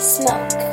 smoke.